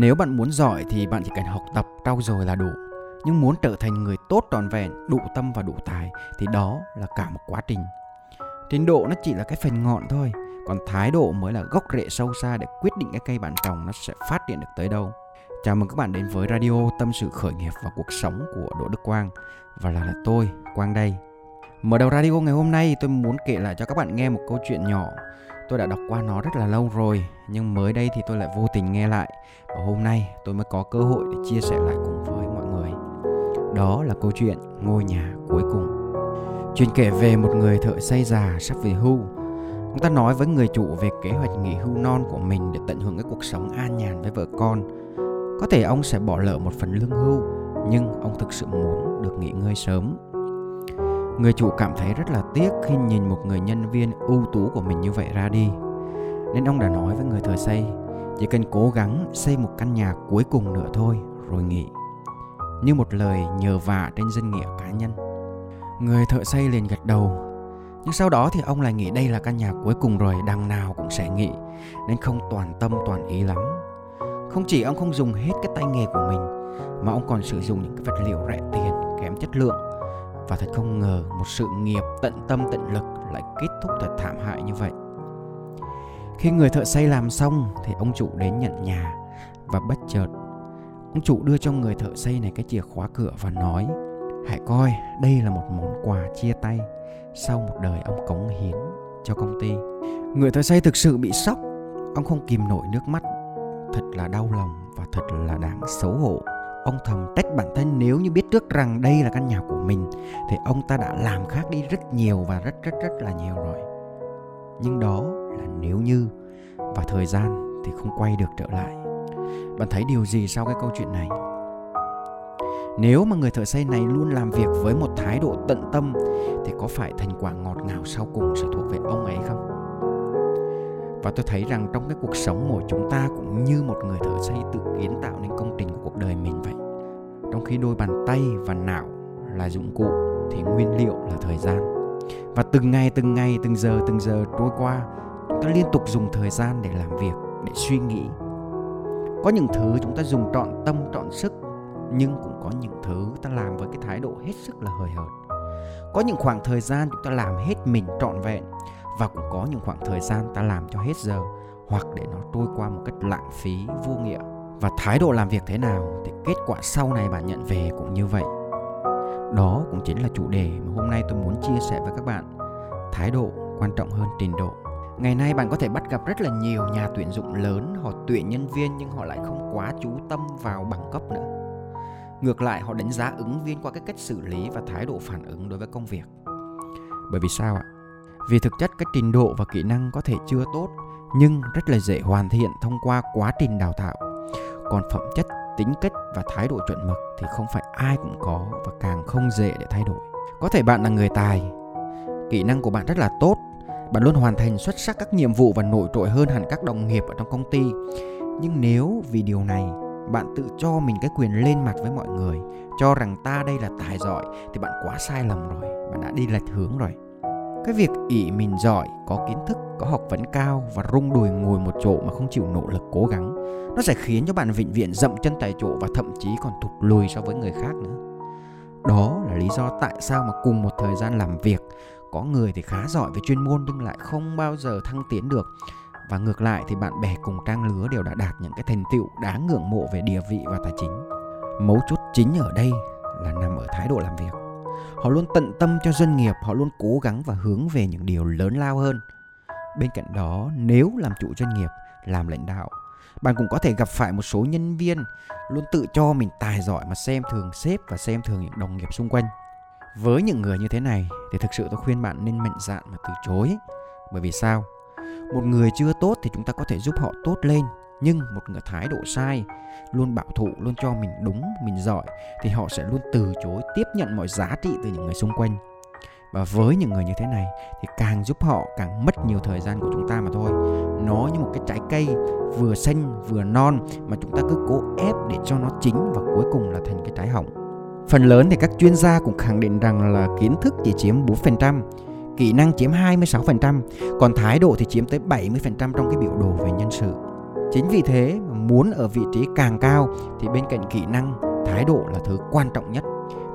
Nếu bạn muốn giỏi thì bạn chỉ cần học tập trau dồi là đủ. Nhưng muốn trở thành người tốt toàn vẹn, đủ tâm và đủ tài thì đó là cả một quá trình. Trình độ nó chỉ là cái phần ngọn thôi, còn thái độ mới là gốc rễ sâu xa để quyết định cái cây bạn trồng nó sẽ phát triển được tới đâu. Chào mừng các bạn đến với radio Tâm sự khởi nghiệp và cuộc sống của Đỗ Đức Quang và là, là tôi, Quang đây. Mở đầu radio ngày hôm nay tôi muốn kể lại cho các bạn nghe một câu chuyện nhỏ. Tôi đã đọc qua nó rất là lâu rồi nhưng mới đây thì tôi lại vô tình nghe lại và hôm nay tôi mới có cơ hội để chia sẻ lại cùng với mọi người. Đó là câu chuyện ngôi nhà cuối cùng. Chuyện kể về một người thợ xây già sắp về hưu. Ông ta nói với người chủ về kế hoạch nghỉ hưu non của mình để tận hưởng cái cuộc sống an nhàn với vợ con. Có thể ông sẽ bỏ lỡ một phần lương hưu, nhưng ông thực sự muốn được nghỉ ngơi sớm. Người chủ cảm thấy rất là tiếc khi nhìn một người nhân viên ưu tú của mình như vậy ra đi. Nên ông đã nói với người thợ xây, chỉ cần cố gắng xây một căn nhà cuối cùng nữa thôi rồi nghỉ. Như một lời nhờ vả trên danh nghĩa cá nhân. Người thợ xây liền gật đầu Nhưng sau đó thì ông lại nghĩ đây là căn nhà cuối cùng rồi Đằng nào cũng sẽ nghỉ Nên không toàn tâm toàn ý lắm Không chỉ ông không dùng hết cái tay nghề của mình Mà ông còn sử dụng những cái vật liệu rẻ tiền Kém chất lượng và thật không ngờ một sự nghiệp tận tâm tận lực Lại kết thúc thật thảm hại như vậy Khi người thợ xây làm xong Thì ông chủ đến nhận nhà Và bất chợt Ông chủ đưa cho người thợ xây này cái chìa khóa cửa và nói Hãy coi đây là một món quà chia tay sau một đời ông cống hiến cho công ty. Người thợ xây thực sự bị sốc, ông không kìm nổi nước mắt. Thật là đau lòng và thật là đáng xấu hổ. Ông thầm trách bản thân nếu như biết trước rằng đây là căn nhà của mình, thì ông ta đã làm khác đi rất nhiều và rất rất rất là nhiều rồi. Nhưng đó là nếu như và thời gian thì không quay được trở lại. Bạn thấy điều gì sau cái câu chuyện này? Nếu mà người thợ xây này luôn làm việc với một thái độ tận tâm, thì có phải thành quả ngọt ngào sau cùng sẽ thuộc về ông ấy không? Và tôi thấy rằng trong cái cuộc sống của chúng ta cũng như một người thợ xây tự kiến tạo nên công trình của cuộc đời mình vậy. Trong khi đôi bàn tay và não là dụng cụ thì nguyên liệu là thời gian. Và từng ngày từng ngày từng giờ từng giờ trôi qua chúng ta liên tục dùng thời gian để làm việc, để suy nghĩ. Có những thứ chúng ta dùng trọn tâm trọn sức nhưng cũng có những thứ ta làm với cái thái độ hết sức là hời hợt có những khoảng thời gian chúng ta làm hết mình trọn vẹn và cũng có những khoảng thời gian ta làm cho hết giờ, hoặc để nó trôi qua một cách lãng phí, vô nghĩa. Và thái độ làm việc thế nào thì kết quả sau này bạn nhận về cũng như vậy. Đó cũng chính là chủ đề mà hôm nay tôi muốn chia sẻ với các bạn. Thái độ quan trọng hơn trình độ. Ngày nay bạn có thể bắt gặp rất là nhiều nhà tuyển dụng lớn, họ tuyển nhân viên nhưng họ lại không quá chú tâm vào bằng cấp nữa. Ngược lại, họ đánh giá ứng viên qua cái cách xử lý và thái độ phản ứng đối với công việc. Bởi vì sao ạ? Vì thực chất cái trình độ và kỹ năng có thể chưa tốt nhưng rất là dễ hoàn thiện thông qua quá trình đào tạo. Còn phẩm chất, tính cách và thái độ chuẩn mực thì không phải ai cũng có và càng không dễ để thay đổi. Có thể bạn là người tài, kỹ năng của bạn rất là tốt, bạn luôn hoàn thành xuất sắc các nhiệm vụ và nổi trội hơn hẳn các đồng nghiệp ở trong công ty. Nhưng nếu vì điều này bạn tự cho mình cái quyền lên mặt với mọi người cho rằng ta đây là tài giỏi thì bạn quá sai lầm rồi bạn đã đi lệch hướng rồi cái việc ỷ mình giỏi, có kiến thức, có học vấn cao và rung đùi ngồi một chỗ mà không chịu nỗ lực cố gắng, nó sẽ khiến cho bạn vĩnh viễn dậm chân tại chỗ và thậm chí còn thụt lùi so với người khác nữa đó là lý do tại sao mà cùng một thời gian làm việc, có người thì khá giỏi về chuyên môn nhưng lại không bao giờ thăng tiến được và ngược lại thì bạn bè cùng trang lứa đều đã đạt những cái thành tựu đáng ngưỡng mộ về địa vị và tài chính. Mấu chốt chính ở đây là nằm ở thái độ làm việc. Họ luôn tận tâm cho doanh nghiệp, họ luôn cố gắng và hướng về những điều lớn lao hơn. Bên cạnh đó, nếu làm chủ doanh nghiệp, làm lãnh đạo, bạn cũng có thể gặp phải một số nhân viên luôn tự cho mình tài giỏi mà xem thường sếp và xem thường những đồng nghiệp xung quanh. Với những người như thế này thì thực sự tôi khuyên bạn nên mạnh dạn mà từ chối. Bởi vì sao? một người chưa tốt thì chúng ta có thể giúp họ tốt lên nhưng một người thái độ sai luôn bảo thủ luôn cho mình đúng mình giỏi thì họ sẽ luôn từ chối tiếp nhận mọi giá trị từ những người xung quanh. Và với những người như thế này thì càng giúp họ càng mất nhiều thời gian của chúng ta mà thôi. Nó như một cái trái cây vừa xanh vừa non mà chúng ta cứ cố ép để cho nó chín và cuối cùng là thành cái trái hỏng. Phần lớn thì các chuyên gia cũng khẳng định rằng là kiến thức chỉ chiếm 4% kỹ năng chiếm 26%, còn thái độ thì chiếm tới 70% trong cái biểu đồ về nhân sự chính vì thế mà muốn ở vị trí càng cao thì bên cạnh kỹ năng thái độ là thứ quan trọng nhất.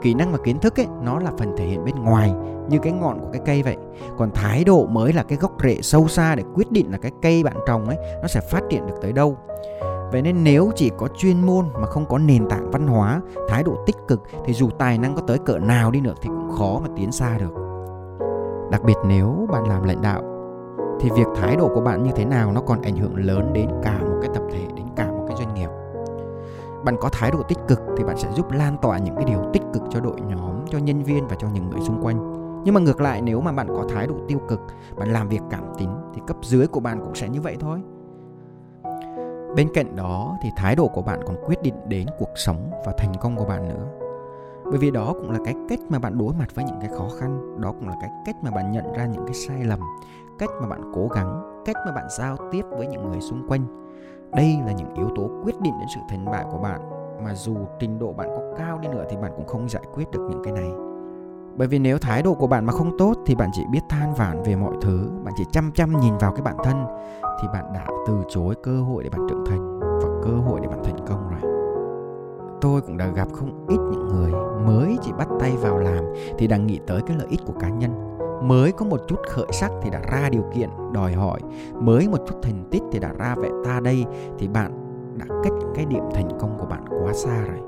Kỹ năng và kiến thức ấy nó là phần thể hiện bên ngoài như cái ngọn của cái cây vậy. Còn thái độ mới là cái gốc rễ sâu xa để quyết định là cái cây bạn trồng ấy nó sẽ phát triển được tới đâu. Vậy nên nếu chỉ có chuyên môn mà không có nền tảng văn hóa, thái độ tích cực thì dù tài năng có tới cỡ nào đi nữa thì cũng khó mà tiến xa được. Đặc biệt nếu bạn làm lãnh đạo thì việc thái độ của bạn như thế nào nó còn ảnh hưởng lớn đến cả một cái tập thể, đến cả một cái doanh nghiệp. Bạn có thái độ tích cực thì bạn sẽ giúp lan tỏa những cái điều tích cực cho đội nhóm, cho nhân viên và cho những người xung quanh. Nhưng mà ngược lại nếu mà bạn có thái độ tiêu cực, bạn làm việc cảm tính thì cấp dưới của bạn cũng sẽ như vậy thôi bên cạnh đó thì thái độ của bạn còn quyết định đến cuộc sống và thành công của bạn nữa bởi vì đó cũng là cái cách mà bạn đối mặt với những cái khó khăn đó cũng là cái cách mà bạn nhận ra những cái sai lầm cách mà bạn cố gắng, cách mà bạn giao tiếp với những người xung quanh. Đây là những yếu tố quyết định đến sự thành bại của bạn, mà dù trình độ bạn có cao đi nữa thì bạn cũng không giải quyết được những cái này. Bởi vì nếu thái độ của bạn mà không tốt thì bạn chỉ biết than vãn về mọi thứ, bạn chỉ chăm chăm nhìn vào cái bản thân thì bạn đã từ chối cơ hội để bạn trưởng thành và cơ hội để bạn thành công rồi. Tôi cũng đã gặp không ít những người mới chỉ bắt tay vào làm thì đang nghĩ tới cái lợi ích của cá nhân mới có một chút khởi sắc thì đã ra điều kiện đòi hỏi. Mới một chút thành tích thì đã ra vẻ ta đây thì bạn đã cách cái điểm thành công của bạn quá xa rồi.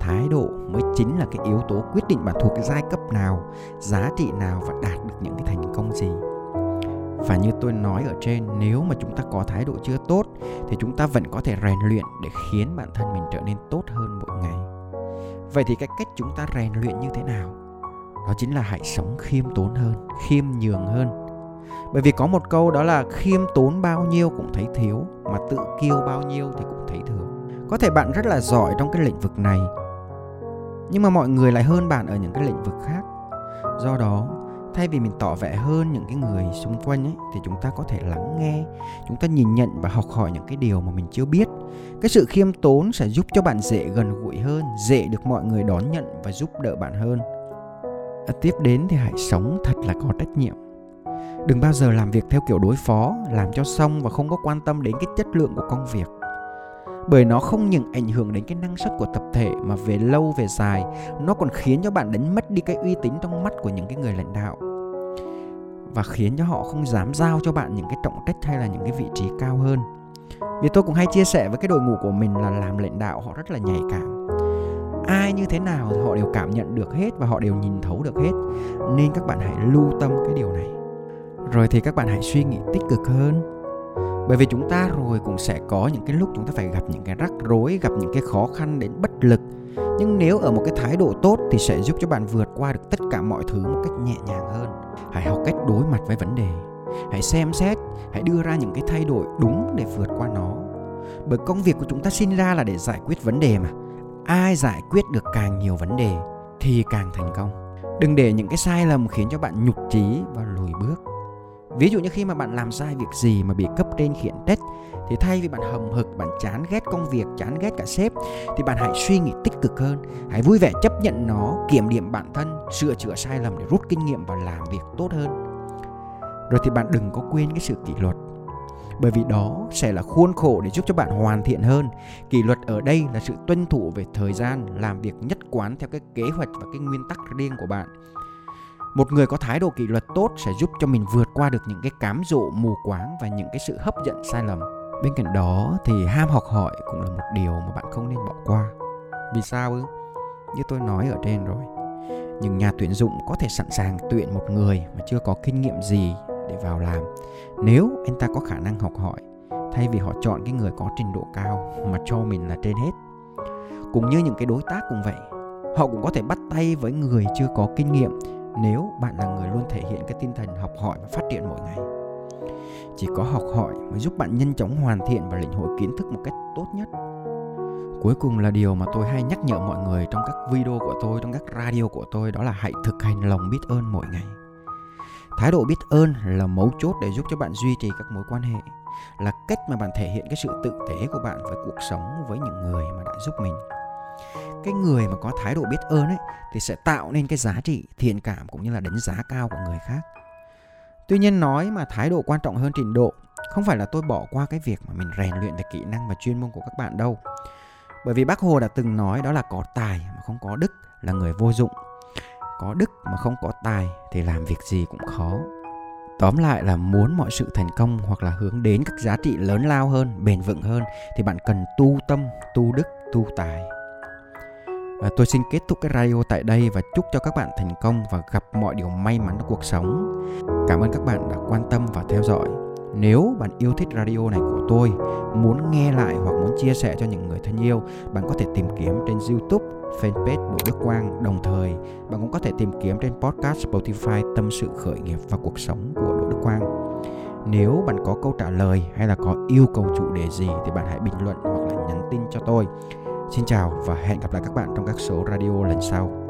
Thái độ mới chính là cái yếu tố quyết định bạn thuộc cái giai cấp nào, giá trị nào và đạt được những cái thành công gì. Và như tôi nói ở trên, nếu mà chúng ta có thái độ chưa tốt thì chúng ta vẫn có thể rèn luyện để khiến bản thân mình trở nên tốt hơn mỗi ngày. Vậy thì cái cách chúng ta rèn luyện như thế nào? Đó chính là hãy sống khiêm tốn hơn, khiêm nhường hơn. Bởi vì có một câu đó là khiêm tốn bao nhiêu cũng thấy thiếu, mà tự kiêu bao nhiêu thì cũng thấy thừa. Có thể bạn rất là giỏi trong cái lĩnh vực này, nhưng mà mọi người lại hơn bạn ở những cái lĩnh vực khác. Do đó, thay vì mình tỏ vẻ hơn những cái người xung quanh ấy, thì chúng ta có thể lắng nghe, chúng ta nhìn nhận và học hỏi những cái điều mà mình chưa biết. Cái sự khiêm tốn sẽ giúp cho bạn dễ gần gũi hơn, dễ được mọi người đón nhận và giúp đỡ bạn hơn tiếp đến thì hãy sống thật là có trách nhiệm. Đừng bao giờ làm việc theo kiểu đối phó, làm cho xong và không có quan tâm đến cái chất lượng của công việc. Bởi nó không những ảnh hưởng đến cái năng suất của tập thể mà về lâu, về dài, nó còn khiến cho bạn đánh mất đi cái uy tín trong mắt của những cái người lãnh đạo. Và khiến cho họ không dám giao cho bạn những cái trọng trách hay là những cái vị trí cao hơn. Vì tôi cũng hay chia sẻ với cái đội ngũ của mình là làm lãnh đạo họ rất là nhạy cảm ai như thế nào thì họ đều cảm nhận được hết và họ đều nhìn thấu được hết. Nên các bạn hãy lưu tâm cái điều này. Rồi thì các bạn hãy suy nghĩ tích cực hơn. Bởi vì chúng ta rồi cũng sẽ có những cái lúc chúng ta phải gặp những cái rắc rối, gặp những cái khó khăn đến bất lực. Nhưng nếu ở một cái thái độ tốt thì sẽ giúp cho bạn vượt qua được tất cả mọi thứ một cách nhẹ nhàng hơn. Hãy học cách đối mặt với vấn đề. Hãy xem xét, hãy đưa ra những cái thay đổi đúng để vượt qua nó. Bởi công việc của chúng ta sinh ra là để giải quyết vấn đề mà ai giải quyết được càng nhiều vấn đề thì càng thành công. Đừng để những cái sai lầm khiến cho bạn nhục trí và lùi bước. Ví dụ như khi mà bạn làm sai việc gì mà bị cấp trên khiển trách thì thay vì bạn hầm hực, bạn chán ghét công việc, chán ghét cả sếp thì bạn hãy suy nghĩ tích cực hơn, hãy vui vẻ chấp nhận nó, kiểm điểm bản thân, sửa chữa sai lầm để rút kinh nghiệm và làm việc tốt hơn. Rồi thì bạn đừng có quên cái sự kỷ luật bởi vì đó sẽ là khuôn khổ để giúp cho bạn hoàn thiện hơn. Kỷ luật ở đây là sự tuân thủ về thời gian, làm việc nhất quán theo cái kế hoạch và cái nguyên tắc riêng của bạn. Một người có thái độ kỷ luật tốt sẽ giúp cho mình vượt qua được những cái cám dỗ mù quáng và những cái sự hấp dẫn sai lầm. Bên cạnh đó thì ham học hỏi cũng là một điều mà bạn không nên bỏ qua. Vì sao ư? Như tôi nói ở trên rồi những nhà tuyển dụng có thể sẵn sàng tuyển một người mà chưa có kinh nghiệm gì để vào làm. Nếu anh ta có khả năng học hỏi, thay vì họ chọn cái người có trình độ cao mà cho mình là trên hết. Cũng như những cái đối tác cũng vậy, họ cũng có thể bắt tay với người chưa có kinh nghiệm nếu bạn là người luôn thể hiện cái tinh thần học hỏi và phát triển mỗi ngày. Chỉ có học hỏi mới giúp bạn nhanh chóng hoàn thiện và lĩnh hội kiến thức một cách tốt nhất. Cuối cùng là điều mà tôi hay nhắc nhở mọi người trong các video của tôi, trong các radio của tôi, đó là hãy thực hành lòng biết ơn mỗi ngày thái độ biết ơn là mấu chốt để giúp cho bạn duy trì các mối quan hệ, là cách mà bạn thể hiện cái sự tự tế của bạn với cuộc sống với những người mà đã giúp mình. Cái người mà có thái độ biết ơn ấy, thì sẽ tạo nên cái giá trị, thiện cảm cũng như là đánh giá cao của người khác. Tuy nhiên nói mà thái độ quan trọng hơn trình độ, không phải là tôi bỏ qua cái việc mà mình rèn luyện về kỹ năng và chuyên môn của các bạn đâu. Bởi vì bác hồ đã từng nói đó là có tài mà không có đức, là người vô dụng có đức mà không có tài thì làm việc gì cũng khó. Tóm lại là muốn mọi sự thành công hoặc là hướng đến các giá trị lớn lao hơn bền vững hơn thì bạn cần tu tâm tu đức tu tài. Và tôi xin kết thúc cái radio tại đây và chúc cho các bạn thành công và gặp mọi điều may mắn trong cuộc sống. Cảm ơn các bạn đã quan tâm và theo dõi. Nếu bạn yêu thích radio này của tôi, muốn nghe lại hoặc muốn chia sẻ cho những người thân yêu, bạn có thể tìm kiếm trên YouTube, fanpage Đỗ Đức Quang. Đồng thời, bạn cũng có thể tìm kiếm trên podcast Spotify Tâm sự khởi nghiệp và cuộc sống của Đỗ Đức Quang. Nếu bạn có câu trả lời hay là có yêu cầu chủ đề gì thì bạn hãy bình luận hoặc là nhắn tin cho tôi. Xin chào và hẹn gặp lại các bạn trong các số radio lần sau.